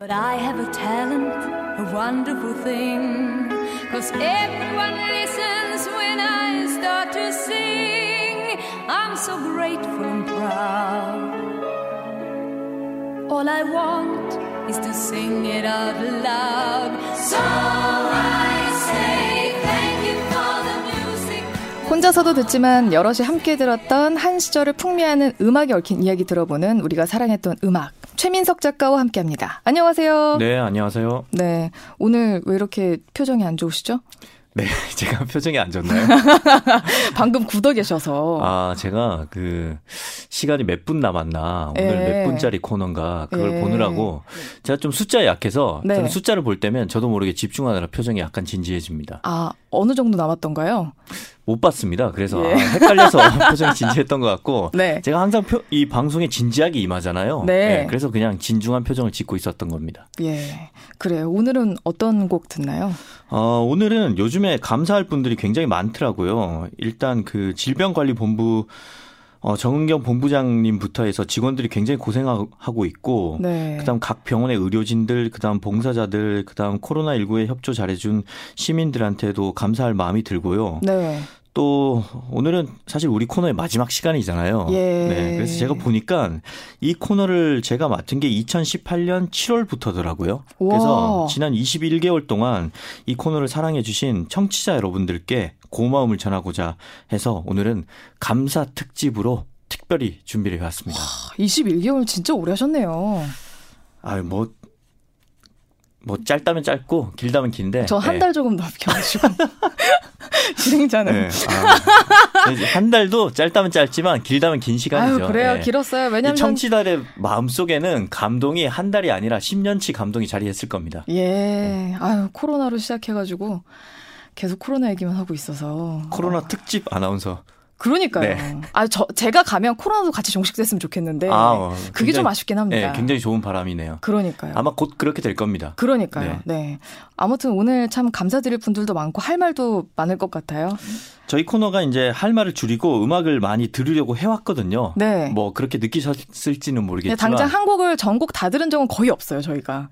But I have a talent, a wonderful thing. Cause everyone listens when I start to sing. I'm so grateful and proud. All I want is to sing it out loud. So I say thank you for the music. 혼자서도 듣지만 여럿이 함께 들었던 한 시절을 풍미하는 음악에 얽힌 이야기 들어보는 우리가 사랑했던 음악. 최민석 작가와 함께 합니다. 안녕하세요. 네, 안녕하세요. 네. 오늘 왜 이렇게 표정이 안 좋으시죠? 네, 제가 표정이 안 좋나요? 방금 굳어 계셔서. 아, 제가 그 시간이 몇 분 남았나 오늘 예. 몇 분짜리 코너인가 그걸 예. 보느라고 제가 좀 숫자에 약해서 네. 저는 숫자를 볼 때면 저도 모르게 집중하느라 표정이 약간 진지해집니다. 아, 어느 정도 남았던가요? 못 봤습니다. 그래서 예. 아, 헷갈려서 표정이 진지했던 것 같고 네. 제가 항상 표- 이 방송에 진지하게 임하잖아요. 네. 그래서 그냥 진중한 표정을 짓고 있었던 겁니다. 예. 그래요. 오늘은 어떤 곡 듣나요? 어, 오늘은 요즘 에 감사할 분들이 굉장히 많더라고요. 일단 그 질병관리본부 어, 정은경 본부장님부터 해서 직원들이 굉장히 고생하고 있고 네. 그다음 각 병원의 의료진들, 그다음 봉사자들, 그다음 코로나 19에 협조 잘해준 시민들한테도 감사할 마음이 들고요. 네. 또 오늘은 사실 우리 코너의 마지막 시간이잖아요. 예. 네, 그래서 제가 보니까 이 코너를 제가 맡은 게 2018년 7월부터더라고요. 그래서 우와. 지난 21개월 동안 이 코너를 사랑해 주신 청취자 여러분들께 고마움을 전하고자 해서 오늘은 감사 특집으로 특별히 준비를 해왔습니다. 21개월 진짜 오래 하셨네요. 아유 뭐. 뭐 짧다면 짧고 길다면 긴데 저한 네. 달 조금 넘겨가지고. 진행자는. 네. 아, 한 달도 짧다면 짧지만 길다면 긴 시간이죠. 아유, 그래요. 네. 길었어요. 이 왜냐면. 청취자들의 마음 속에는 감동이 한 달이 아니라 10년치 감동이 자리했을 겁니다. 예. 아유, 코로나로 시작해가지고 계속 코로나 얘기만 하고 있어서. 코로나 어, 특집 아나운서. 그러니까요. 네. 아, 저, 제가 가면 코로나도 같이 종식됐으면 좋겠는데. 아, 어, 그게 굉장히- 좀 아쉽긴 합니다. 네, 굉장히 좋은 바람이네요. 그러니까요. 아마 곧 그렇게 될 겁니다. 그러니까요. 네. 아무튼 오늘 참 감사드릴 분들도 많고 할 말도 많을 것 같아요. 저희 코너가 이제 할 말을 줄이고 음악을 많이 들으려고 해왔거든요. 네. 뭐 그렇게 느끼셨을지는 네, 모르겠지만 당장 한 곡을 전곡 다 들은 적은 거의 없어요, 저희가.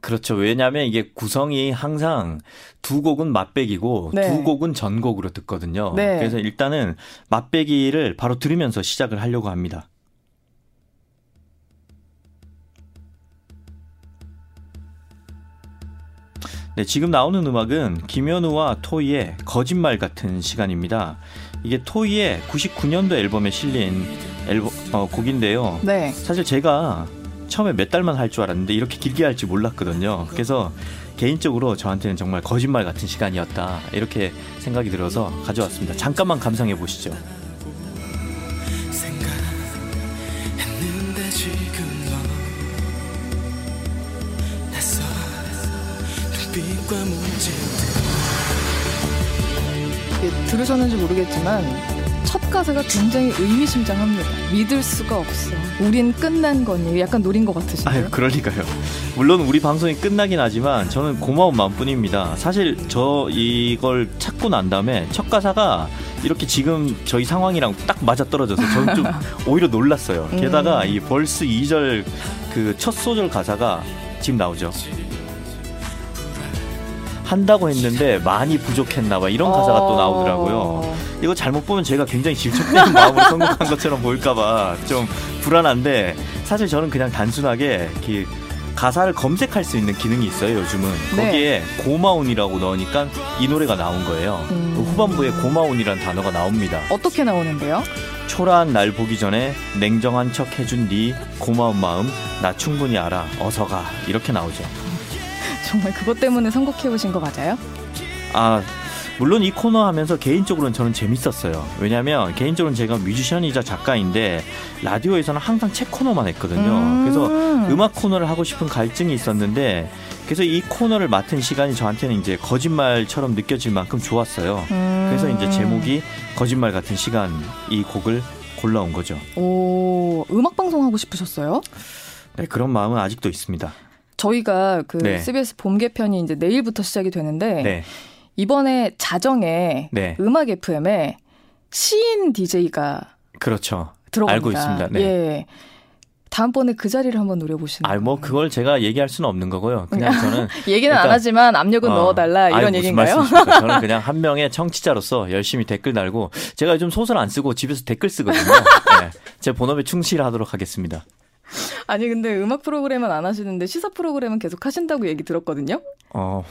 그렇죠. 왜냐하면 이게 구성이 항상 두 곡은 맛배기고 네. 두 곡은 전곡으로 듣거든요. 네. 그래서 일단은 맛배기를 바로 들으면서 시작을 하려고 합니다. 네, 지금 나오는 음악은 김현우와 토이의 거짓말 같은 시간입니다. 이게 토이의 99년도 앨범에 실린 앨범, 어, 곡인데요. 네. 사실 제가 처음에 몇 달만 할 줄 알았는데 이렇게 길게 할줄 몰랐거든요. 그래서 개인적으로 저한테는 정말 거짓말 같은 시간이었다. 이렇게 생각이 들어서 가져왔습니다. 잠깐만 감상해 보시죠. 예, 들으셨는지 모르겠지만 첫 가사가 굉장히 의미심장합니다. 믿을 수가 없어. 우린 끝난 거니. 약간 노린 것 같으신데요. 아유, 그러니까요. 물론 우리 방송이 끝나긴 하지만 저는 고마운 마음뿐입니다. 사실 저 이걸 찾고 난 다음에 첫 가사가 이렇게 지금 저희 상황이랑 딱 맞아 떨어져서 저는 좀 오히려 놀랐어요. 게다가 이 벌스 2절 그 첫 소절 가사가 지금 나오죠. 한다고 했는데 많이 부족했나 봐 이런 가사가 또 나오더라고요. 어. 이거 잘못 보면 제가 굉장히 질척대는 마음으로 선곡한 것처럼 보일까 봐 좀 불안한데 사실 저는 그냥 단순하게 이렇게 가사를 검색할 수 있는 기능이 있어요 요즘은 네. 거기에 고마운이라고 넣으니까 이 노래가 나온 거예요 음. 그 후반부에 고마운이라는 단어가 나옵니다 어떻게 나오는데요? 초라한 날 보기 전에 냉정한 척 해준 네 고마운 마음 나 충분히 알아 어서 가 이렇게 나오죠 정말 그것 때문에 선곡해 오신 거 맞아요? 아 물론 이 코너 하면서 개인적으로는 저는 재밌었어요. 왜냐하면 개인적으로는 제가 뮤지션이자 작가인데 라디오에서는 항상 책 코너만 했거든요. 음. 그래서 음악 코너를 하고 싶은 갈증이 있었는데 그래서 이 코너를 맡은 시간이 저한테는 이제 거짓말처럼 느껴질 만큼 좋았어요. 음. 그래서 이제 제목이 거짓말 같은 시간 이 곡을 골라온 거죠. 오, 음악 방송 하고 싶으셨어요? 네, 그런 마음은 아직도 있습니다. 저희가 그 네. CBS 봄 개편이 이제 내일부터 시작이 되는데 네. 이번에 자정에 네. 음악 FM에 시인 DJ가 그렇죠. 들어갑니다. 알고 있습니다. 네. 예. 다음번에 그 자리를 한번 노려보시는. 아, 뭐 그걸 제가 얘기할 수는 없는 거고요. 그냥 저는 얘기는 안 일단- 하지만 압력은 어, 넣어달라 이런 얘기인가요? 저는 그냥 한 명의 청취자로서 열심히 댓글 달고 제가 요즘 소설 안 쓰고 집에서 댓글 쓰거든요. 네, 제 본업에 충실하도록 하겠습니다. 아니 근데 음악 프로그램은 안 하시는데 시사 프로그램은 계속 하신다고 얘기 들었거든요. 어,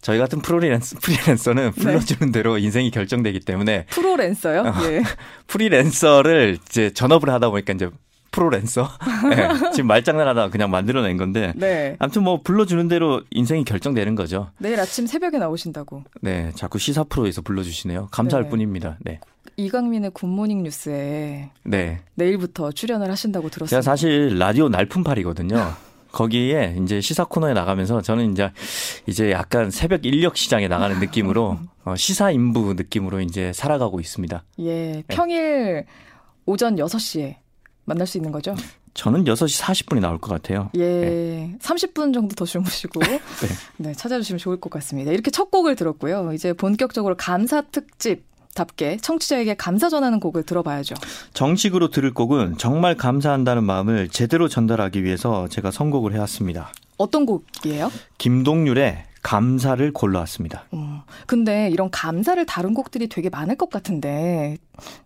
저희 같은 프리랜서, 프리랜서는 네. 불러주는 대로 인생이 결정되기 때문에 프로랜서요? 예. 프리랜서를 이제 전업을 하다 보니까 이제 프로랜서 네, 지금 말장난하다가 그냥 만들어낸 건데 네. 아무튼 뭐 불러주는 대로 인생이 결정되는 거죠. 내일 아침 새벽에 나오신다고. 네, 자꾸 시사 프로에서 불러주시네요. 감사할 네. 뿐입니다. 네, 이강민의 굿모닝 뉴스에 네. 내일부터 출연을 하신다고 들었습니다. 제가 사실 라디오 날품팔이거든요. 거기에 이제 시사 코너에 나가면서 저는 이제 이제 약간 새벽 인력 시장에 나가는 느낌으로 어, 시사 인부 느낌으로 이제 살아가고 있습니다. 예, 평일 오전 6시에 만날 수 있는 거죠? 저는 6시 40분에 나올 것 같아요. 예, 30분 정도 더 주무시고 네. 찾아주시면 좋을 것 같습니다. 이렇게 첫 곡을 들었고요. 이제 본격적으로 감사 특집 답게 청취자에게 감사 전하는 곡을 들어봐야죠. 정식으로 들을 곡은 정말 감사한다는 마음을 제대로 전달하기 위해서 제가 선곡을 해왔습니다. 어떤 곡이에요? 김동률의 감사를 골라왔습니다. 음, 근데 이런 감사를 다룬 곡들이 되게 많을 것 같은데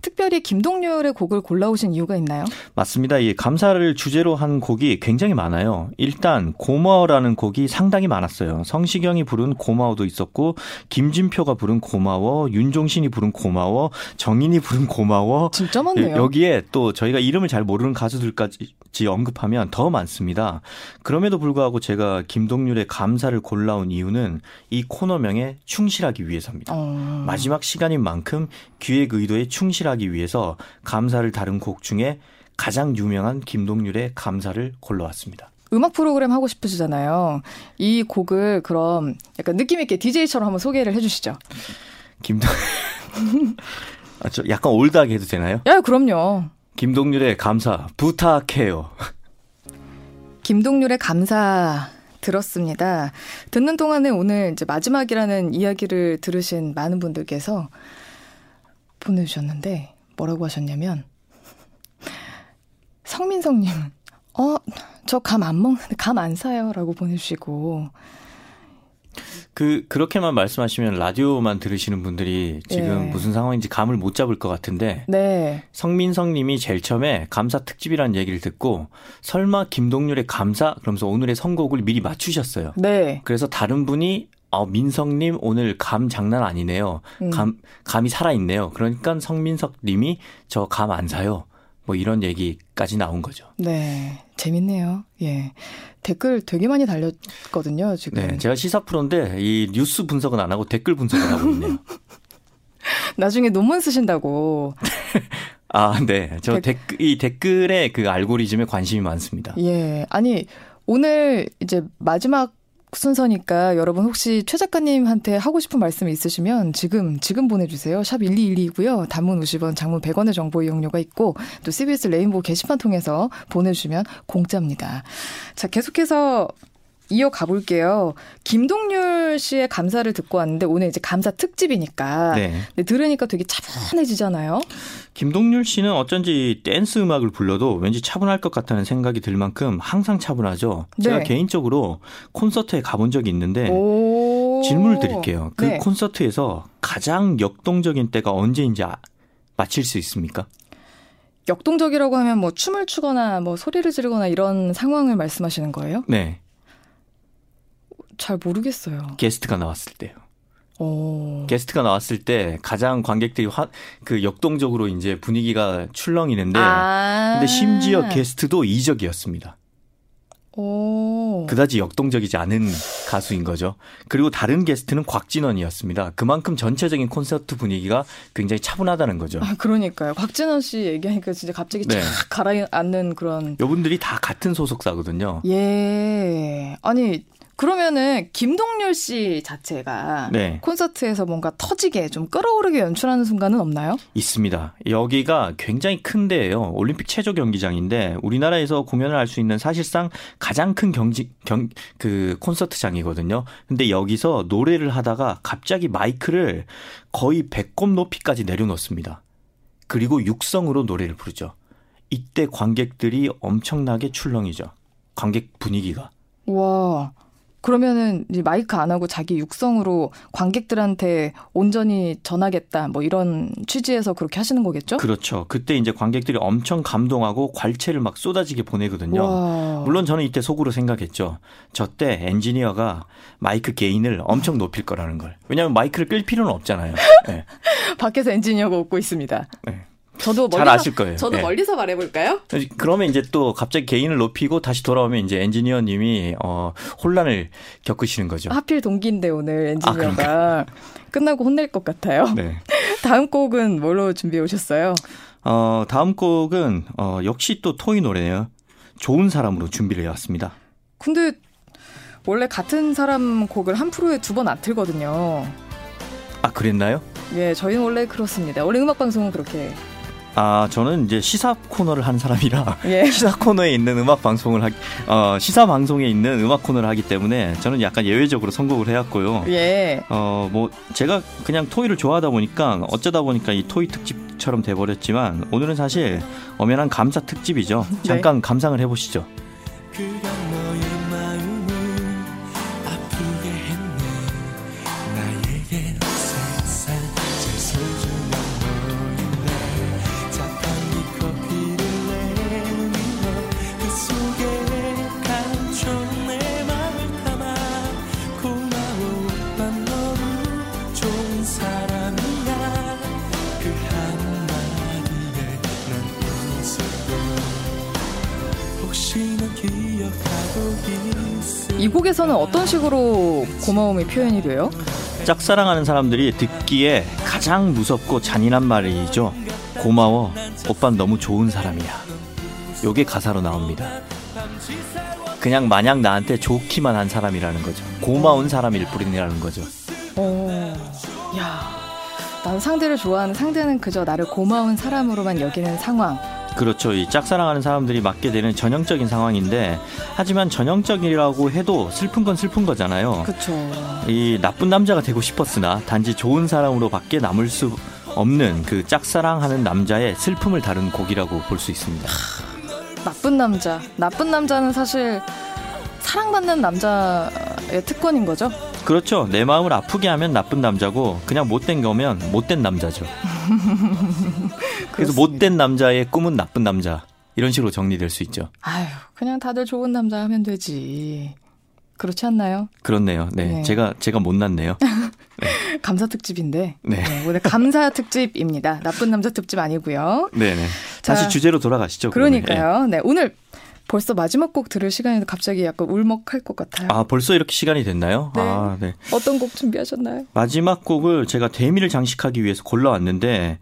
특별히 김동률의 곡을 골라오신 이유가 있나요? 맞습니다. 이 감사를 주제로 한 곡이 굉장히 많아요. 일단 고마워라는 곡이 상당히 많았어요. 성시경이 부른 고마워도 있었고 김진표가 부른 고마워, 윤종신이 부른 고마워, 정인이 부른 고마워. 진짜 많네요. 여기에 또 저희가 이름을 잘 모르는 가수들까지 언급하면 더 많습니다. 그럼에도 불구하고 제가 김동률의 감사를 골라온 이유 는 이 코너명에 충실하기 위해서입니다. 어, 마지막 시간인 만큼 기획 의도에 충실하기 위해서 감사를 다룬 곡 중에 가장 유명한 김동률의 감사를 골라왔습니다. 음악 프로그램 하고 싶으시잖아요. 이 곡을 그럼 약간 느낌 있게 DJ처럼 한번 소개를 해주시죠. 김동 아, 저 약간 올드하게 해도 되나요? 야, 그럼요. 김동률의 감사 부탁해요. 김동률의 감사 들었습니다. 듣는 동안에 오늘 이제 마지막이라는 이야기를 들으신 많은 분들께서 보내주셨는데 뭐라고 하셨냐면 성민성님, 어, 저 감 안 먹는데 감 안 사요라고 보내주시고 그 그렇게만 말씀하시면 라디오만 들으시는 분들이 지금 예. 무슨 상황인지 감을 못 잡을 것 같은데 네, 성민성님이 제일 처음에 감사 특집이라는 얘기를 듣고 설마 김동률의 감사 그러면서 오늘의 선곡을 미리 맞추셨어요. 네, 그래서 다른 분이 어, 민성님 오늘 감 장난 아니네요. 음. 감 감이 살아 있네요. 그러니까 성민석님이 저 감 안 사요. 뭐 이런 얘기까지 나온 거죠. 네, 재밌네요. 예, 댓글 되게 많이 달렸거든요 지금. 네, 제가 시사 프로인데 이 뉴스 분석은 안 하고 댓글 분석을 하고 있네요. 나중에 논문 쓰신다고. 아, 네, 저 댓- 댓글 이 댓글에 그 알고리즘에 관심이 많습니다. 예. 아니, 오늘 이제 마지막 순서니까 여러분 혹시 최 작가님한테 하고 싶은 말씀 있으시면 지금, 지금 보내주세요. 샵 1212고요. 단문 50원, 장문 100원의 정보 이용료가 있고 또 CBS 레인보우 게시판 통해서 보내주시면 공짜입니다. 자, 계속해서 이어가 볼게요. 김동률 씨의 감사를 듣고 왔는데 오늘 이제 감사 특집이니까 네. 네, 들으니까 되게 차분해지잖아요. 김동률 씨는 어쩐지 댄스 음악을 불러도 왠지 차분할 것 같다는 생각이 들 만큼 항상 차분하죠. 제가 네. 개인적으로 콘서트에 가본 적이 있는데 오. 질문을 드릴게요. 그 네. 콘서트에서 가장 역동적인 때가 언제인지 아- 맞힐 수 있습니까? 역동적이라고 하면 뭐 춤을 추거나 뭐 소리를 지르거나 이런 상황을 말씀하시는 거예요? 네. 잘 모르겠어요. 게스트가 나왔을 때요. 오. 게스트가 나왔을 때 가장 관객들이 화, 그 역동적으로 이제 분위기가 출렁이는데 아. 근데 심지어 게스트도 이적이었습니다. 오. 그다지 역동적이지 않은 가수인 거죠. 그리고 다른 게스트는 곽진원이었습니다. 그만큼 전체적인 콘서트 분위기가 굉장히 차분하다는 거죠. 아, 그러니까요. 곽진원 씨 얘기하니까 진짜 갑자기 네. 쫙 가라앉는 그런. 요분들이 다 같은 소속사거든요. 예. 아니, 그러면은 김동률 씨 자체가 네. 콘서트에서 뭔가 터지게 좀 끌어오르게 연출하는 순간은 없나요? 있습니다. 여기가 굉장히 큰 데예요. 올림픽 체조 경기장인데 우리나라에서 공연을 할 수 있는 사실상 가장 큰 경지 경 그 콘서트장이거든요. 근데 여기서 노래를 하다가 갑자기 마이크를 거의 배꼽 높이까지 내려놓습니다. 그리고 육성으로 노래를 부르죠. 이때 관객들이 엄청나게 출렁이죠. 관객 분위기가. 와. 그러면은 이제 마이크 안 하고 자기 육성으로 관객들한테 온전히 전하겠다 뭐 이런 취지에서 그렇게 하시는 거겠죠? 그렇죠. 그때 이제 관객들이 엄청 감동하고 괄체를 막 쏟아지게 보내거든요. 와. 물론 저는 이때 속으로 생각했죠. 저 때 엔지니어가 마이크 게인을 엄청 높일 거라는 걸. 왜냐하면 마이크를 끌 필요는 없잖아요. 네. 밖에서 엔지니어가 웃고 있습니다. 네. 저도 잘 멀리서 아실 거예요. 저도 네. 멀리서 말해볼까요? 그러면 이제 또 갑자기 게인을 높이고 다시 돌아오면 이제 엔지니어님이 어 혼란을 겪으시는 거죠. 하필 동기인데 오늘 엔지니어가 그런가요? 끝나고 혼낼 것 같아요. 네. 다음 곡은 뭘로 준비해 오셨어요? 어 다음 곡은 어 역시 또 토이 노래네요. 좋은 사람으로 준비를 해왔습니다. 근데 원래 같은 사람 곡을 한 프로에 두 번 안 틀거든요. 아 그랬나요? 예, 저희는 원래 그렇습니다. 원래 음악 방송은 그렇게 아 저는 이제 시사 코너를 한 사람이라 예. 시사 코너에 있는 음악 방송을 하, 어 시사 방송에 있는 음악 코너를 하기 때문에 저는 약간 예외적으로 선곡을 해왔고요. 예. 어, 뭐, 제가 그냥 토이를 좋아하다 보니까 어쩌다 보니까 이 토이 특집처럼 돼버렸지만 오늘은 사실 엄연한 감사 특집이죠. 네. 잠깐 감상을 해보시죠. 이 곡에서는 어떤 식으로 고마움이 표현이 돼요? 짝사랑하는 사람들이 듣기에 가장 무섭고 잔인한 말이죠. 고마워. 오빤 너무 좋은 사람이야. 요게 가사로 나옵니다. 그냥 마냥 나한테 좋기만 한 사람이라는 거죠. 고마운 사람일 뿐이라는 거죠. 어, 야, 난 상대를 좋아하는 상대는 그저 나를 고마운 사람으로만 여기는 상황. 그렇죠. 이 짝사랑하는 사람들이 맞게 되는 전형적인 상황인데, 하지만 전형적이라고 해도 슬픈 건 슬픈 거잖아요. 그쵸. 이 나쁜 남자가 되고 싶었으나 단지 좋은 사람으로밖에 남을 수 없는 그 짝사랑하는 남자의 슬픔을 다룬 곡이라고 볼 수 있습니다. 나쁜 남자. 나쁜 남자는 사실 사랑받는 남자의 특권인 거죠? 그렇죠. 내 마음을 아프게 하면 나쁜 남자고 그냥 못된 거면 못된 남자죠. 그래서 못된 남자의 꿈은 나쁜 남자. 이런 식으로 정리될 수 있죠. 아유, 그냥 다들 좋은 남자 하면 되지. 그렇지 않나요? 그렇네요. 네. 네. 제가 제가 못났네요. 감사 특집인데. 네. 네, 오늘 감사 특집입니다. 나쁜 남자 특집 아니고요. 네, 네. 다시 자, 주제로 돌아가시죠. 그러니까요. 네, 오늘 벌써 마지막 곡 들을 시간인데 갑자기 약간 울먹할 것 같아요. 아, 벌써 이렇게 시간이 됐나요? 네. 아, 네. 어떤 곡 준비하셨나요? 마지막 곡을 제가 대미를 장식하기 위해서 골라왔는데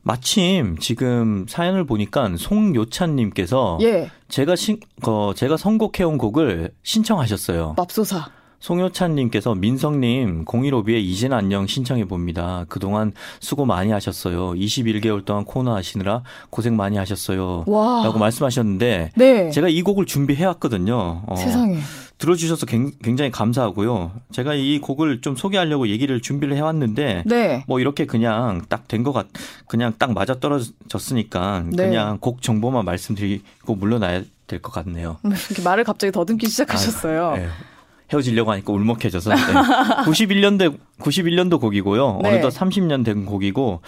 마침 지금 사연을 보니까 송요찬님께서 예, 제가 신, 어, 제가 선곡해온 곡을 신청하셨어요. 맙소사. 송효찬님께서 민성님 015B의 이젠 안녕 신청해 봅니다. 그동안 수고 많이 하셨어요. 21개월 동안 코너 하시느라 고생 많이 하셨어요. 와. 라고 말씀하셨는데 네. 제가 이 곡을 준비해 왔거든요. 어, 세상에. 들어주셔서 굉- 굉장히 감사하고요. 제가 이 곡을 좀 소개하려고 얘기를 준비를 해왔는데 네. 뭐 이렇게 그냥 딱 된 것 같, 그냥 딱 맞아 떨어졌으니까 네. 그냥 곡 정보만 말씀드리고 물러나야 될 것 같네요. 이렇게 말을 갑자기 더듬기 시작하셨어요. 네. 헤어지려고 하니까 울먹해져서. 네. 91년대 91년도 곡이고요. 네. 어느덧 30년 된 곡이고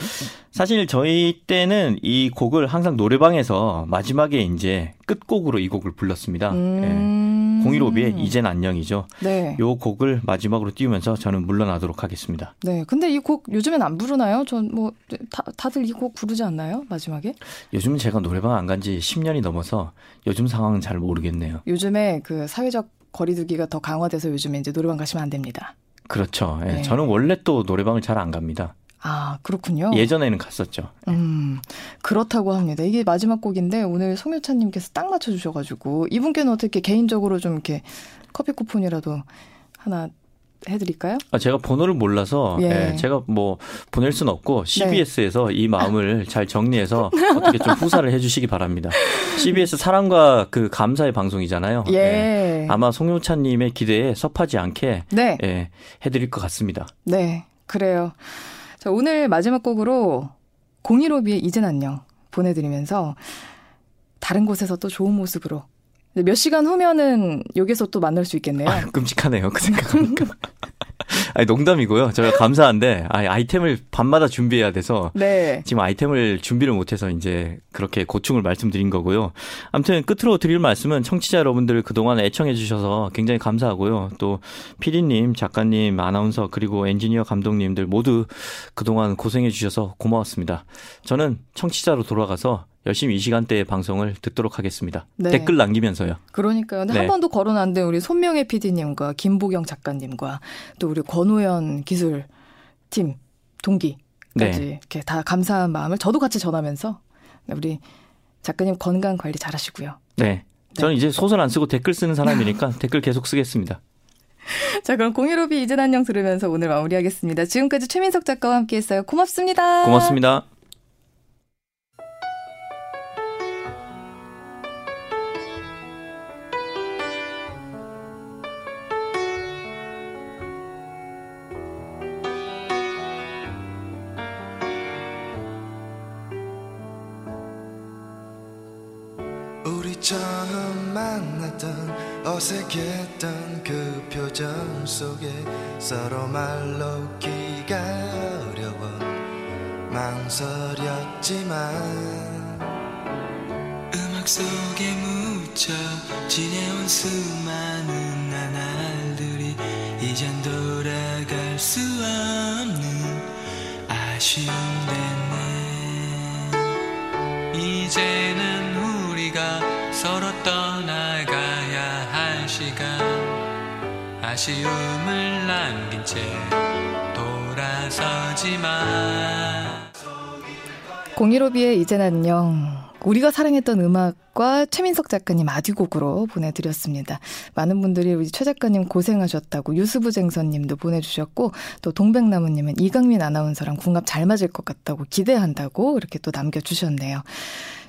사실 저희 때는 이 곡을 항상 노래방에서 마지막에 이제 끝곡으로 이 곡을 불렀습니다. 음. 네. 015B의 이젠 안녕이죠. 네. 요 곡을 마지막으로 띄우면서 저는 물러나도록 하겠습니다. 네. 근데 이 곡 요즘엔 안 부르나요? 전 뭐 다들 이 곡 부르지 않나요? 마지막에? 요즘은 제가 노래방 안 간 지 10년이 넘어서 요즘 상황은 잘 모르겠네요. 요즘에 그 사회적 거리두기가 더 강화돼서 요즘에 이제 노래방 가시면 안 됩니다. 그렇죠. 예, 네. 저는 원래 또 노래방을 잘 안 갑니다. 아, 그렇군요. 예전에는 갔었죠. 음, 그렇다고 합니다. 이게 마지막 곡인데 오늘 송효찬님께서 딱 맞춰주셔가지고 이분께는 어떻게 개인적으로 좀 이렇게 커피 쿠폰이라도 하나 해드릴까요? 아, 제가 번호를 몰라서 예. 예, 제가 뭐 보낼 수는 없고 CBS에서 이 마음을 잘 정리해서 어떻게 좀 후사를 해주시기 바랍니다. CBS 사랑과 그 감사의 방송이잖아요. 예. 아마 송효찬님의 기대에 섭하지 않게 네, 예, 해드릴 것 같습니다. 네, 그래요. 자, 오늘 마지막 곡으로 015B의 이젠 안녕 보내드리면서 다른 곳에서 또 좋은 모습으로 네, 몇 시간 후면은 여기서 또 만날 수 있겠네요. 아, 끔찍하네요. 그 생각하니까. 아니, 농담이고요. 저희가 감사한데, 아, 아이템을 밤마다 준비해야 돼서. 네. 지금 아이템을 준비를 못해서 이제 그렇게 고충을 말씀드린 거고요. 아무튼 끝으로 드릴 말씀은 청취자 여러분들 그동안 애청해 주셔서 굉장히 감사하고요. 또 피디님, 작가님, 아나운서, 그리고 엔지니어 감독님들 모두 그동안 고생해 주셔서 고마웠습니다. 저는 청취자로 돌아가서 열심히 이 시간대의 방송을 듣도록 하겠습니다. 네. 댓글 남기면서요. 그러니까요. 네. 한 번도 거론 안 된 우리 손명혜 PD님과 김보경 작가님과 또 우리 권 호연 기술팀 동기까지 네. 이렇게 다 감사한 마음을 저도 같이 전하면서 네, 우리 작가님 건강 관리 잘하시고요. 네. 저는 이제 소설 안 쓰고 댓글 쓰는 사람이니까 댓글 계속 쓰겠습니다. 자, 그럼 공유로비 이젠 안녕 들으면서 오늘 마무리하겠습니다. 지금까지 최민석 작가와 함께했어요. 고맙습니다. 고맙습니다. 어색했던 그 표정 속에 서로 말로 기가 어려워 망설였지만 음악 속에 묻혀 지내온 수많은 나날들이 이젠 돌아갈 수 없는 아쉬움 됐네. 이제는 우리가 아쉬움을 남긴 채 돌아서지만 공유로비의 이젠 안녕. 우리가 사랑했던 음악과 최민석 작가님 아듀곡으로 보내드렸습니다. 많은 분들이 우리 최 작가님 고생하셨다고 유수부쟁선님도 보내주셨고 또 동백나무님은 이강민 아나운서랑 궁합 잘 맞을 것 같다고 기대한다고 이렇게 또 남겨주셨네요.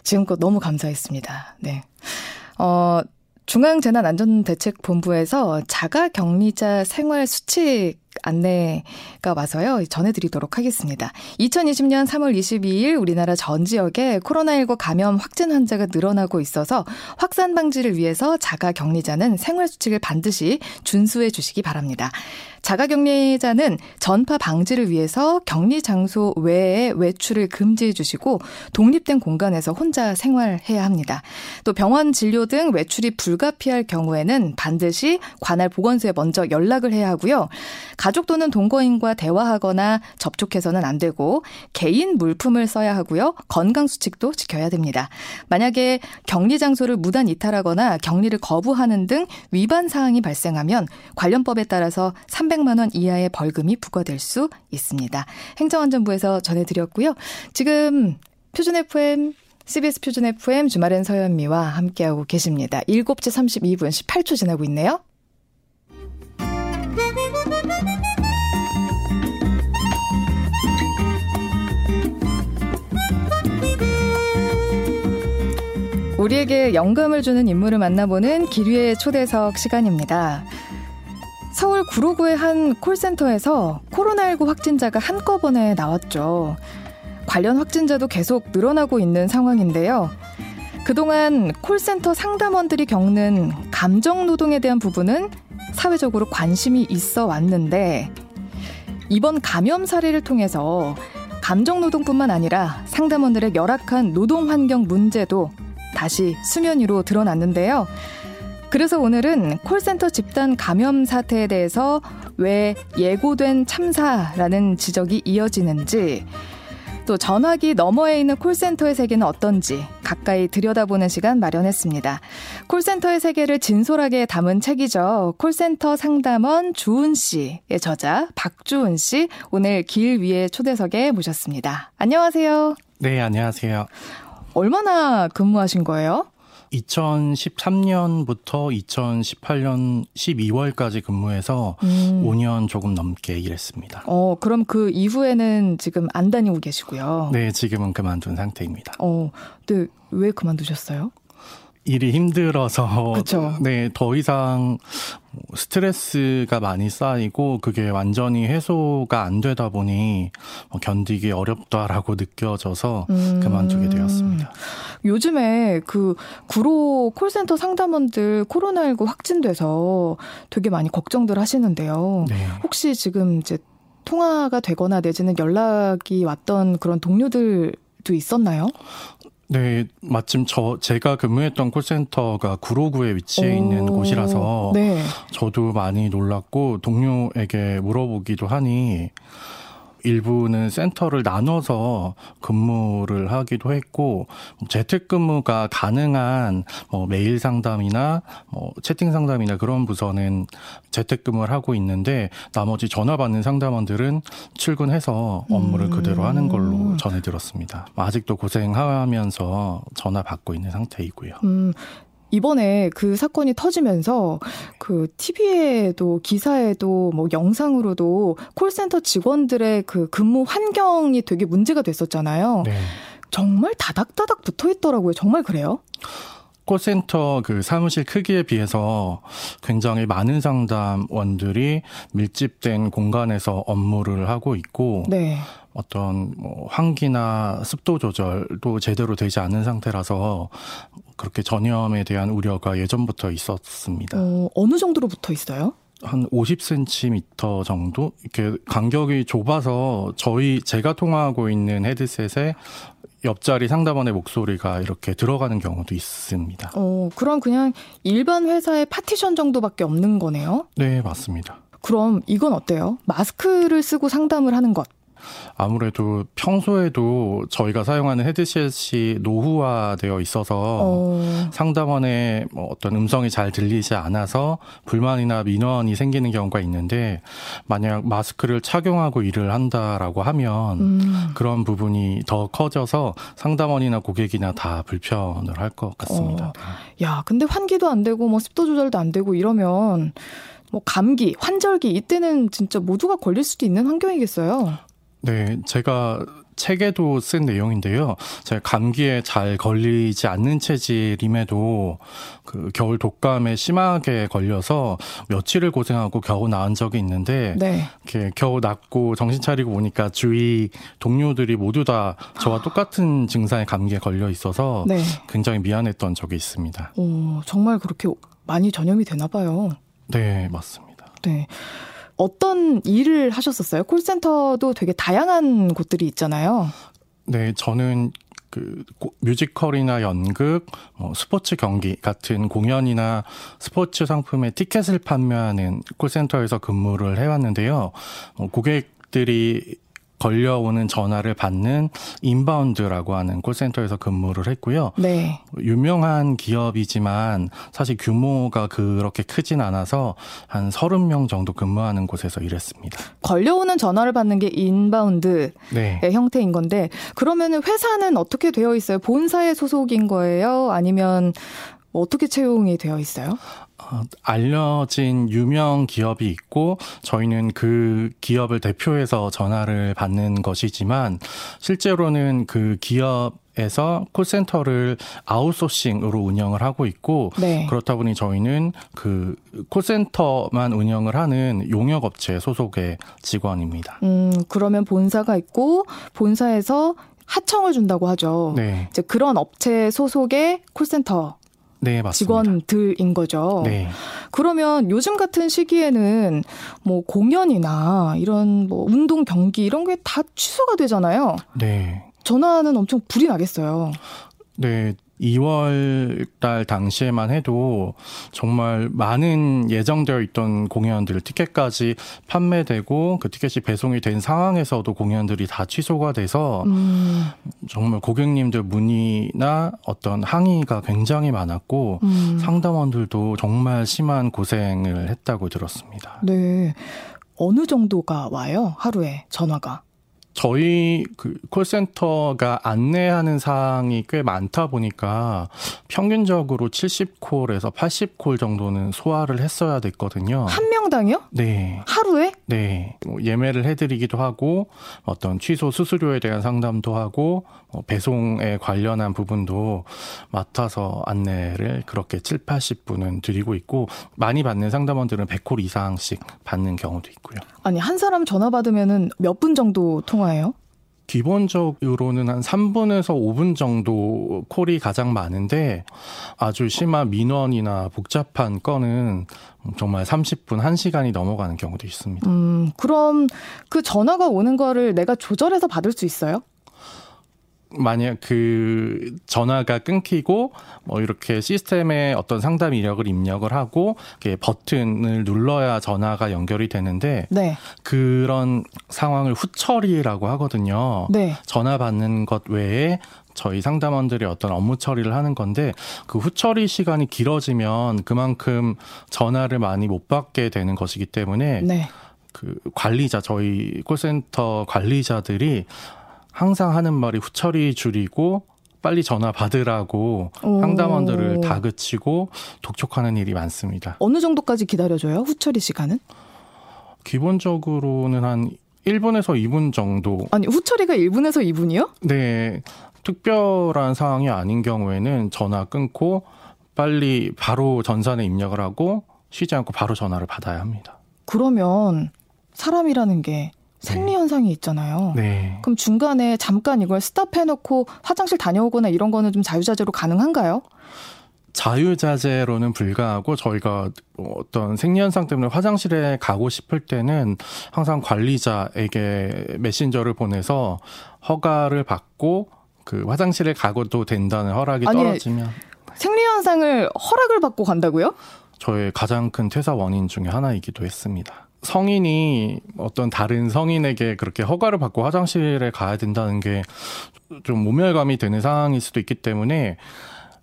지금껏 너무 감사했습니다. 네. 어, 중앙재난안전대책본부에서 자가격리자 생활 수칙 안내가 와서요. 전해드리도록 하겠습니다. 2020년 3월 22일 우리나라 전 지역에 코로나19 감염 확진 환자가 늘어나고 있어서 확산 방지를 위해서 자가 격리자는 생활 수칙을 반드시 준수해 주시기 바랍니다. 자가격리자는 전파 방지를 위해서 격리 장소 외에 외출을 금지해 주시고 독립된 공간에서 혼자 생활해야 합니다. 또 병원 진료 등 외출이 불가피할 경우에는 반드시 관할 보건소에 먼저 연락을 해야 하고요. 가족 또는 동거인과 대화하거나 접촉해서는 안 되고 개인 물품을 써야 하고요. 건강 수칙도 지켜야 됩니다. 만약에 격리 장소를 무단 이탈하거나 격리를 거부하는 등 위반 사항이 발생하면 관련법에 따라서 300만 원 이하의 벌금이 부과될 수 있습니다. 행정안전부에서 전해드렸고요. 지금 표준 FM CBS 표준 FM 주말엔 서현미와 함께하고 계십니다. 7시 32분 18초 지나고 있네요. 우리에게 영감을 주는 인물을 만나보는 기류의 초대석 시간입니다. 서울 구로구의 한 콜센터에서 코로나19 확진자가 한꺼번에 나왔죠. 관련 확진자도 계속 늘어나고 있는 상황인데요. 그동안 콜센터 상담원들이 겪는 감정 노동에 대한 부분은 사회적으로 관심이 있어 왔는데 이번 감염 사례를 통해서 감정 노동뿐만 아니라 상담원들의 열악한 노동 환경 문제도 다시 수면 위로 드러났는데요. 그래서 오늘은 콜센터 집단 감염 사태에 대해서 왜 예고된 참사라는 지적이 이어지는지 또 전화기 너머에 있는 콜센터의 세계는 어떤지 가까이 들여다보는 시간 마련했습니다. 콜센터의 세계를 진솔하게 담은 책이죠. 콜센터 상담원 주은 씨의 저자 박주은 씨 오늘 길 위에 초대석에 모셨습니다. 안녕하세요. 네, 안녕하세요. 얼마나 근무하신 거예요? 2013년부터 2018년 12월까지 근무해서 음. 5년 조금 넘게 일했습니다. 어, 그럼 그 이후에는 지금 안 다니고 계시고요. 네, 지금은 그만둔 상태입니다. 어, 근데 왜 그만두셨어요? 일이 힘들어서 그쵸. 네, 더 이상 스트레스가 많이 쌓이고 그게 완전히 해소가 안 되다 보니 뭐 견디기 어렵다라고 느껴져서 음. 그만두게 되었습니다. 요즘에 그 구로 콜센터 상담원들 코로나19 확진돼서 되게 많이 걱정들 하시는데요. 네. 혹시 지금 이제 통화가 되거나 내지는 연락이 왔던 그런 동료들도 있었나요? 네, 마침 저 제가 근무했던 콜센터가 구로구에 위치해 있는 오, 곳이라서 네. 저도 많이 놀랐고 동료에게 물어보기도 하니 일부는 센터를 나눠서 근무를 하기도 했고 재택근무가 가능한 뭐 메일 상담이나 뭐 채팅 상담이나 그런 부서는 재택근무를 하고 있는데 나머지 전화 받는 상담원들은 출근해서 업무를 음. 그대로 하는 걸로 전해 들었습니다. 아직도 고생하면서 전화 받고 있는 상태이고요. 음, 이번에 그 사건이 터지면서 그 TV에도 기사에도 뭐 영상으로도 콜센터 직원들의 그 근무 환경이 되게 문제가 됐었잖아요. 네. 정말 다닥다닥 붙어 있더라고요. 정말 그래요? 콜센터 그 사무실 크기에 비해서 굉장히 많은 상담원들이 밀집된 공간에서 업무를 하고 있고 네. 어떤 뭐 환기나 습도 조절도 제대로 되지 않은 상태라서 그렇게 전염에 대한 우려가 예전부터 있었습니다. 어, 어느 정도로 붙어 있어요? 한 50cm 정도 이렇게 간격이 좁아서 저희 제가 통화하고 있는 헤드셋에 옆자리 상담원의 목소리가 이렇게 들어가는 경우도 있습니다. 어, 그럼 그냥 일반 회사의 파티션 정도밖에 없는 거네요? 네, 맞습니다. 그럼 이건 어때요? 마스크를 쓰고 상담을 하는 것. 아무래도 평소에도 저희가 사용하는 헤드셋이 노후화되어 있어서 어, 상담원의 뭐 어떤 음성이 잘 들리지 않아서 불만이나 민원이 생기는 경우가 있는데 만약 마스크를 착용하고 일을 한다라고 하면 음, 그런 부분이 더 커져서 상담원이나 고객이나 다 불편을 할 것 같습니다. 야, 근데 환기도 안 되고 뭐 습도 조절도 안 되고 이러면 뭐 감기, 환절기 이때는 진짜 모두가 걸릴 수도 있는 환경이겠어요. 네, 제가 책에도 쓴 내용인데요. 제가 감기에 잘 걸리지 않는 체질임에도 그 겨울 독감에 심하게 걸려서 며칠을 고생하고 겨우 나은 적이 있는데 네. 이렇게 겨우 낫고 정신 차리고 보니까 주위 동료들이 모두 다 저와 똑같은 증상의 감기에 걸려 있어서 네. 굉장히 미안했던 적이 있습니다. 어, 정말 그렇게 많이 전염이 되나 봐요. 네, 맞습니다. 네. 어떤 일을 하셨었어요? 콜센터도 되게 다양한 곳들이 있잖아요. 네, 저는 그 고- 뮤지컬이나 연극, 뭐 스포츠 경기 같은 공연이나 스포츠 상품의 티켓을 판매하는 콜센터에서 근무를 해왔는데요. 어, 고객 들이 걸려오는 전화를 받는 inbound라고 하는 콜센터에서 근무를 했고요. 네. 유명한 기업이지만 사실 규모가 그렇게 크진 않아서 한 30명 정도 근무하는 곳에서 일했습니다. 걸려오는 전화를 받는 게 inbound의 네. 형태인 건데 그러면은 회사는 어떻게 되어 있어요? 본사의 소속인 거예요? 아니면 뭐 어떻게 채용이 되어 있어요? 어, 알려진 유명 기업이 있고 저희는 그 기업을 대표해서 전화를 받는 것이지만 실제로는 그 기업 에서 콜센터를 아웃소싱으로 운영을 하고 있고 네. 그렇다 보니 저희는 그 콜센터만 운영을 하는 용역업체 소속의 직원입니다. 음, 그러면 본사가 있고 본사에서 하청을 준다고 하죠. 네, 이제 그런 업체 소속의 콜센터 네 맞습니다. 직원들인 거죠. 네. 그러면 요즘 같은 시기에는 뭐 공연이나 이런 뭐 운동 경기 이런 게 다 취소가 되잖아요. 네. 전화는 엄청 불이 나겠어요. 네, 2월 달 당시에만 해도 정말 많은 예정되어 있던 공연들 티켓까지 판매되고 그 티켓이 배송이 된 상황에서도 공연들이 다 취소가 돼서 음, 정말 고객님들 문의나 어떤 항의가 굉장히 많았고 음. 상담원들도 정말 심한 고생을 했다고 들었습니다. 네. 어느 정도가 와요? 하루에 전화가. 저희 그 콜센터가 안내하는 사항이 꽤 많다 보니까 평균적으로 70콜에서 80콜 정도는 소화를 했어야 됐거든요. 한 명당요? 네. 하루에? 네. 뭐 예매를 해드리기도 하고 어떤 취소 수수료에 대한 상담도 하고 뭐 배송에 관련한 부분도 맡아서 안내를 그렇게 7, 80분은 드리고 있고 많이 받는 상담원들은 100콜 이상씩 받는 경우도 있고요. 아니 한 사람 전화 받으면은 몇 분 정도 통화 해요? 기본적으로는 한 3분에서 5분 정도 콜이 가장 많은데 아주 심한 민원이나 복잡한 건은 정말 30분, 1시간이 넘어가는 경우도 있습니다. 음, 그럼 그 전화가 오는 거를 내가 조절해서 받을 수 있어요? 만약 그 전화가 끊기고 뭐 이렇게 시스템에 어떤 상담 이력을 입력을 하고 버튼을 눌러야 전화가 연결이 되는데 네. 그런 상황을 후처리라고 하거든요. 네. 전화 받는 것 외에 저희 상담원들이 어떤 업무 처리를 하는 건데 그 후처리 시간이 길어지면 그만큼 전화를 많이 못 받게 되는 것이기 때문에 네. 그 관리자 저희 콜센터 관리자들이 항상 하는 말이 후처리 줄이고 빨리 전화 받으라고 오. 상담원들을 다그치고 독촉하는 일이 많습니다. 어느 정도까지 기다려줘요? 후처리 시간은? 기본적으로는 한 1분에서 2분 정도. 아니 후처리가 1분에서 2분이요? 네. 특별한 상황이 아닌 경우에는 전화 끊고 빨리 바로 전산에 입력을 하고 쉬지 않고 바로 전화를 받아야 합니다. 그러면 사람이라는 게 생리 현상이 있잖아요. 네. 그럼 중간에 잠깐 이걸 스탑해놓고 화장실 다녀오거나 이런 거는 좀 자유자재로 가능한가요? 자유자재로는 불가하고 저희가 어떤 생리현상 때문에 화장실에 가고 싶을 때는 항상 관리자에게 메신저를 보내서 허가를 받고 그 화장실에 가고도 된다는 허락이 아니, 떨어지면 생리 현상을 허락을 받고 간다고요? 저의 가장 큰 퇴사 원인 중에 하나이기도 했습니다. 성인이 어떤 다른 성인에게 그렇게 허가를 받고 화장실에 가야 된다는 게 좀 모멸감이 되는 상황일 수도 있기 때문에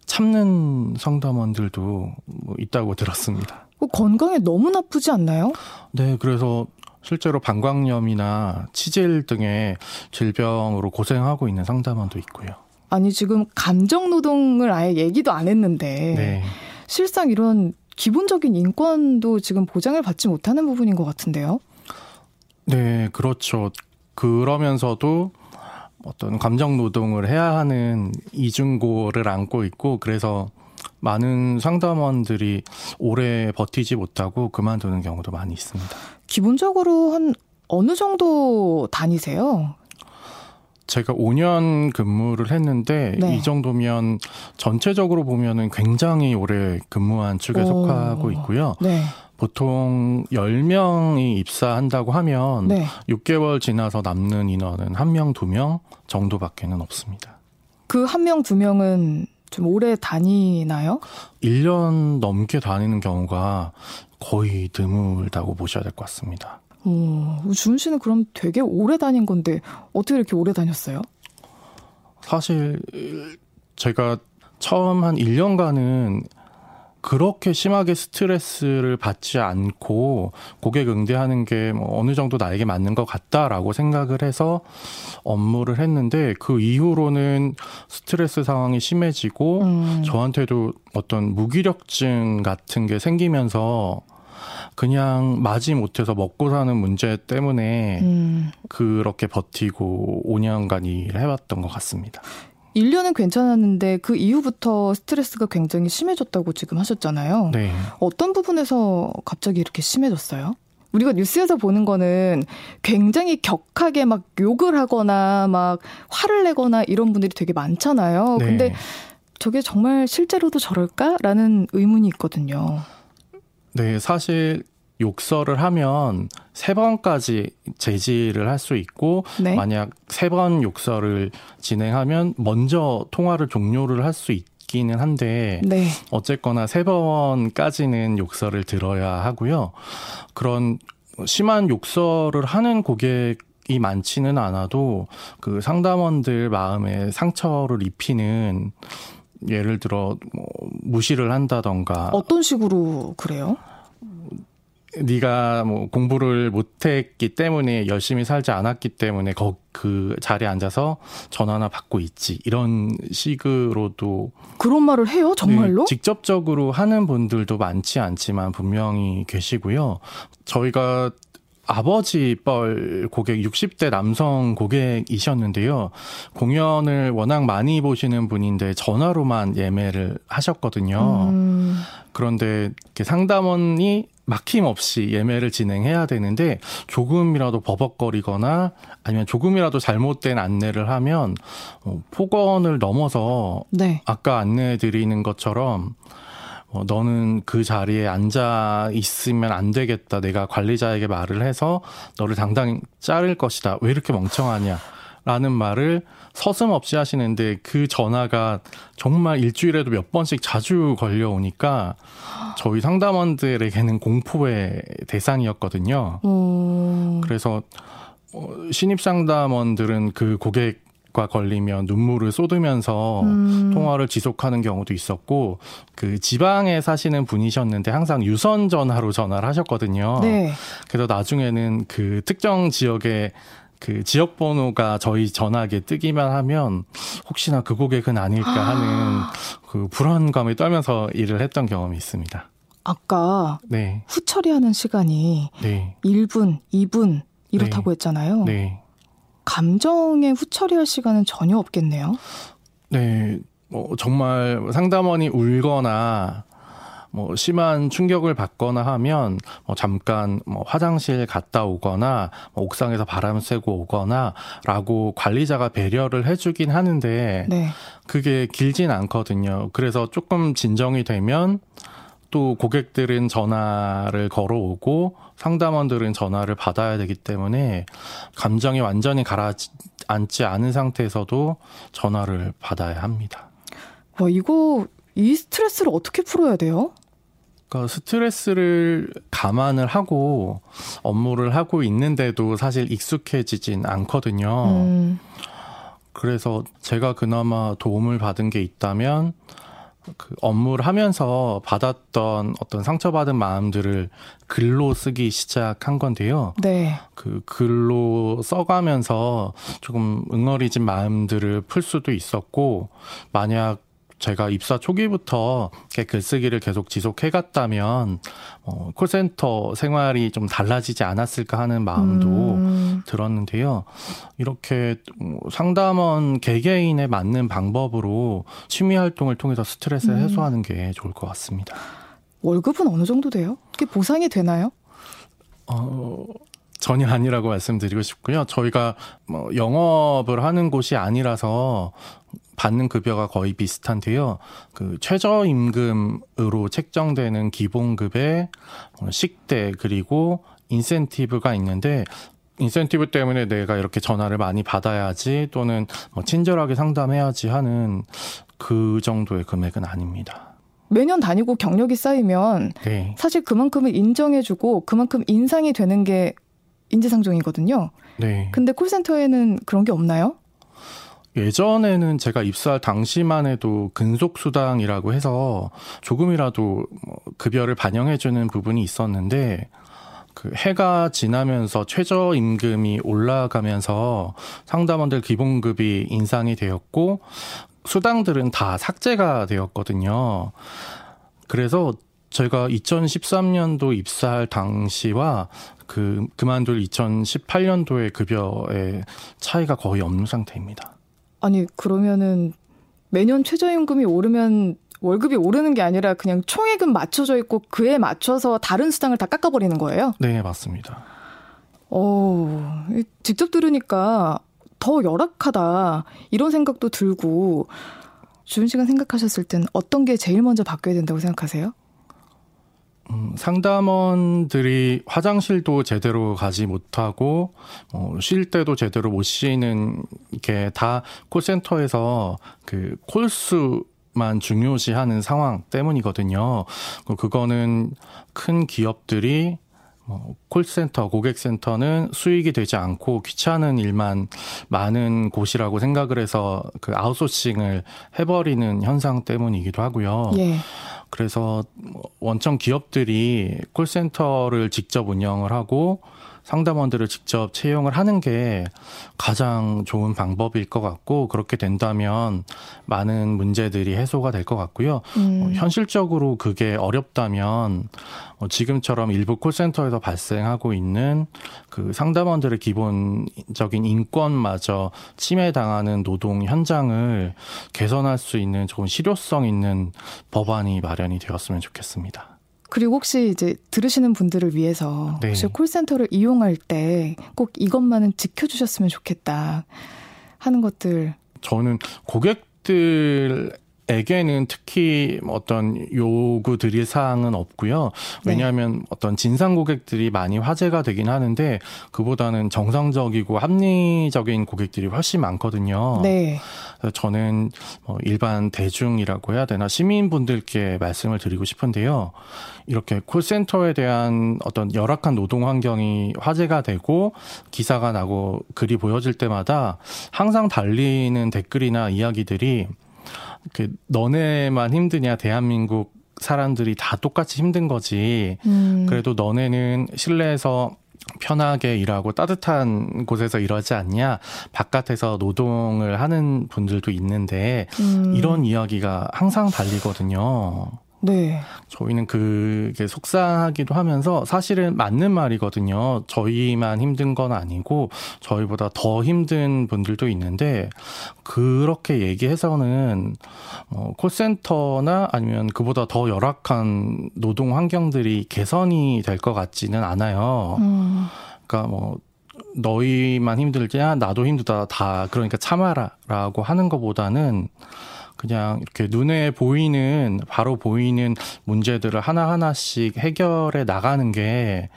참는 상담원들도 뭐 있다고 들었습니다. 그 건강에 너무 나쁘지 않나요? 네, 그래서 실제로 방광염이나 치질 등의 질병으로 고생하고 있는 상담원도 있고요. 아니 지금 감정 노동을 아예 얘기도 안 했는데 네. 실상 이런 기본적인 인권도 지금 보장을 받지 못하는 부분인 것 같은데요. 네, 그렇죠. 그러면서도 어떤 감정 노동을 해야 하는 이중고를 안고 있고 그래서 많은 상담원들이 오래 버티지 못하고 그만두는 경우도 많이 있습니다. 기본적으로 한 어느 정도 다니세요? 제가 5년 근무를 했는데 네. 이 정도면 전체적으로 보면은 굉장히 오래 근무한 축에 오. 속하고 있고요. 네. 보통 10명이 입사한다고 하면 네. 6개월 지나서 남는 인원은 1명, 2명 정도밖에는 없습니다. 그한 명, 두 명은 좀 오래 다니나요? 1년 넘게 다니는 경우가 거의 드물다고 보셔야 될 것 같습니다. 오, 주은 씨는 그럼 되게 오래 다닌 건데 어떻게 이렇게 오래 다녔어요? 사실 제가 처음 한 1년간은 그렇게 심하게 스트레스를 받지 않고 고객 응대하는 게 뭐 어느 정도 나에게 맞는 것 같다라고 생각을 해서 업무를 했는데 그 이후로는 스트레스 상황이 심해지고 음. 저한테도 어떤 무기력증 같은 게 생기면서 그냥 마지 못해서 먹고 사는 문제 때문에 음. 그렇게 버티고 5년간 일을 해왔던 것 같습니다. 1년은 괜찮았는데 그 이후부터 스트레스가 굉장히 심해졌다고 지금 하셨잖아요. 네. 어떤 부분에서 갑자기 이렇게 심해졌어요? 우리가 뉴스에서 보는 거는 굉장히 격하게 막 욕을 하거나 막 화를 내거나 이런 분들이 되게 많잖아요. 네. 근데 저게 정말 실제로도 저럴까라는 의문이 있거든요. 네, 사실 욕설을 하면 세 번까지 제지를 할 수 있고 네. 만약 세 번 욕설을 진행하면 먼저 통화를 종료를 할 수 있기는 한데 네. 어쨌거나 세 번까지는 욕설을 들어야 하고요. 그런 심한 욕설을 하는 고객 이 많지는 않아도 그 상담원들 마음에 상처를 입히는 예를 들어 뭐 무시를 한다던가 어떤 식으로 그래요? 네가 뭐 공부를 못했기 때문에 열심히 살지 않았기 때문에 거, 그 자리에 앉아서 전화나 받고 있지 이런 식으로도 그런 말을 해요 정말로? 네, 직접적으로 하는 분들도 많지 않지만 분명히 계시고요. 저희가 아버지 뻘 고객 60대 남성 고객이셨는데요. 공연을 워낙 많이 보시는 분인데 전화로만 예매를 하셨거든요. 음, 그런데 상담원이 막힘없이 예매를 진행해야 되는데 조금이라도 버벅거리거나 아니면 조금이라도 잘못된 안내를 하면 어, 폭언을 넘어서 네. 아까 안내해 드리는 것처럼 어, 너는 그 자리에 앉아 있으면 안 되겠다. 내가 관리자에게 말을 해서 너를 당당히 자를 것이다. 왜 이렇게 멍청하냐? 라는 말을 서슴없이 하시는데 그 전화가 정말 일주일에도 몇 번씩 자주 걸려오니까 저희 상담원들에게는 공포의 대상이었거든요. 어, 그래서 어, 신입 상담원들은 그 고객 과 걸리면 눈물을 쏟으면서 음, 통화를 지속하는 경우도 있었고 그 지방에 사시는 분이셨는데 항상 유선 전화로 전화를 하셨거든요. 네. 그래서 나중에는 그 특정 지역에 그 지역 번호가 저희 전화기에 뜨기만 하면 혹시나 그 고객은 아닐까 하는 그 불안감에 떨면서 일을 했던 경험이 있습니다. 아까 네. 후 처리하는 시간이 네. 1분, 2분 이렇다고 네. 했잖아요. 네. 감정에 후처리할 시간은 전혀 없겠네요. 네, 뭐 정말 상담원이 울거나 뭐 심한 충격을 받거나 하면 뭐 잠깐 뭐 화장실 갔다 오거나 뭐 옥상에서 바람 쐬고 오거나라고 관리자가 배려를 해주긴 하는데 네. 그게 길진 않거든요. 그래서 조금 진정이 되면 또 고객들은 전화를 걸어오고 상담원들은 전화를 받아야 되기 때문에 감정이 완전히 가라앉지 않은 상태에서도 전화를 받아야 합니다. 와, 이거 이 스트레스를 어떻게 풀어야 돼요? 그러니까 스트레스를 감안을 하고 업무를 하고 있는데도 사실 익숙해지진 않거든요. 음, 그래서 제가 그나마 도움을 받은 게 있다면 그 업무를 하면서 받았던 어떤 상처받은 마음들을 글로 쓰기 시작한 건데요. 네. 그 글로 써가면서 조금 응어리진 마음들을 풀 수도 있었고 만약 제가 입사 초기부터 이렇게 글쓰기를 계속 지속해갔다면 어, 콜센터 생활이 좀 달라지지 않았을까 하는 마음도 음, 들었는데요. 이렇게 뭐 상담원 개개인에 맞는 방법으로 취미 활동을 통해서 스트레스를 음. 해소하는 게 좋을 것 같습니다. 월급은 어느 정도 돼요? 그게 보상이 되나요? 어, 전혀 아니라고 말씀드리고 싶고요. 저희가 뭐 영업을 하는 곳이 아니라서 받는 급여가 거의 비슷한데요. 그 최저임금으로 책정되는 기본급에 어, 식대 그리고 인센티브가 있는데 인센티브 때문에 내가 이렇게 전화를 많이 받아야지 또는 뭐 친절하게 상담해야지 하는 그 정도의 금액은 아닙니다. 매년 다니고 경력이 쌓이면 네. 사실 그만큼을 인정해주고 그만큼 인상이 되는 게 인지상정이거든요. 네. 근데 콜센터에는 그런 게 없나요? 예전에는 제가 입사할 당시만 해도 근속수당이라고 해서 조금이라도 뭐 급여를 반영해주는 부분이 있었는데 그 해가 지나면서 최저임금이 올라가면서 상담원들 기본급이 인상이 되었고 수당들은 다 삭제가 되었거든요. 그래서 제가 2013년도 입사할 당시와 그 그만둘 2018년도의 급여의 차이가 거의 없는 상태입니다. 아니 그러면은 매년 최저임금이 오르면 월급이 오르는 게 아니라 그냥 총액은 맞춰져 있고 그에 맞춰서 다른 수당을 다 깎아버리는 거예요? 네, 맞습니다. 어, 직접 들으니까 더 열악하다 이런 생각도 들고 주은 씨가 생각하셨을 땐 어떤 게 제일 먼저 바뀌어야 된다고 생각하세요? 음, 상담원들이 화장실도 제대로 가지 못하고 어, 쉴 때도 제대로 못 쉬는 게 다 콜센터에서 그 콜수 만 중요시하는 상황 때문이거든요. 그- 그거는 큰 기업들이 뭐 콜센터, 고객센터는 수익이 되지 않고 귀찮은 일만 많은 곳이라고 생각을 해서 그 아웃소싱을 해버리는 현상 때문이기도 하고요. 예. 그래서 뭐 원청 기업들이 콜센터를 직접 운영을 하고 상담원들을 직접 채용을 하는 게 가장 좋은 방법일 것 같고 그렇게 된다면 많은 문제들이 해소가 될 것 같고요. 음. 어, 현실적으로 그게 어렵다면 어, 지금처럼 일부 콜센터에서 발생하고 있는 그 상담원들의 기본적인 인권마저 침해당하는 노동 현장을 개선할 수 있는 좋은 실효성 있는 법안이 마련이 되었으면 좋겠습니다. 그리고 혹시 이제 들으시는 분들을 위해서 네. 혹시 콜센터를 이용할 때 꼭 이것만은 지켜주셨으면 좋겠다 하는 것들 저는 고객 들에 게는 특히 어떤 요구 드릴 사항은 없고요. 네. 왜냐하면 어떤 진상 고객들이 많이 화제가 되긴 하는데 그보다는 정상적이고 합리적인 고객들이 훨씬 많거든요. 네. 그래서 저는 뭐 일반 대중이라고 해야 되나 시민분들께 말씀을 드리고 싶은데요. 이렇게 콜센터에 대한 어떤 열악한 노동 환경이 화제가 되고 기사가 나고 글이 보여질 때마다 항상 달리는 댓글이나 이야기들이 그 너네만 힘드냐 대한민국 사람들이 다 똑같이 힘든 거지. 음. 그래도 너네는 실내에서 편하게 일하고 따뜻한 곳에서 일하지 않냐? 바깥에서 노동을 하는 분들도 있는데 음. 이런 이야기가 항상 달리거든요. 네. 저희는 그게 속상하기도 하면서 사실은 맞는 말이거든요. 저희만 힘든 건 아니고 저희보다 더 힘든 분들도 있는데 그렇게 얘기해서는 어, 콜센터나 아니면 그보다 더 열악한 노동 환경들이 개선이 될 것 같지는 않아요. 음. 그러니까 뭐 너희만 힘들지 야 나도 힘들다 다 그러니까 참아라라고 하는 것보다는 그냥 이렇게 눈에 보이는 바로 보이는 문제들을 하나 하나씩 해결해 나가는 게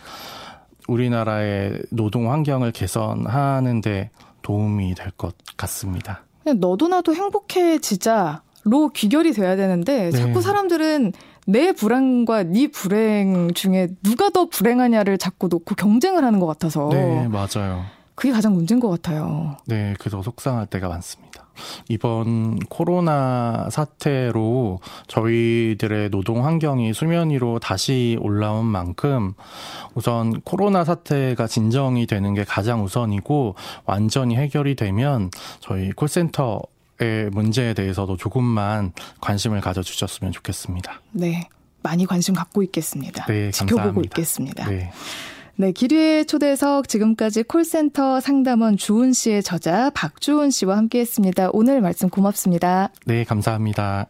우리나라의 노동 환경을 개선하는데 도움이 될 것 같습니다. 너도 나도 행복해지자로 귀결이 돼야 되는데 네. 자꾸 사람들은 내 불행과 네 불행 중에 누가 더 불행하냐를 자꾸 놓고 경쟁을 하는 것 같아서 네, 맞아요. 그게 가장 문제인 것 같아요. 네, 그래서 속상할 때가 많습니다. 이번 코로나 사태로 저희들의 노동 환경이 수면 위로 다시 올라온 만큼 우선 코로나 사태가 진정이 되는 게 가장 우선이고 완전히 해결이 되면 저희 콜센터 의 문제에 대해서도 조금만 관심을 가져주셨으면 좋겠습니다. 네. 많이 관심 갖고 있겠습니다. 네, 지켜보고 감사합니다. 있겠습니다. 네. 네, 기류의 초대석 지금까지 콜센터 상담원 주은 씨의 저자 박주은 씨와 함께했습니다. 오늘 말씀 고맙습니다. 네, 감사합니다.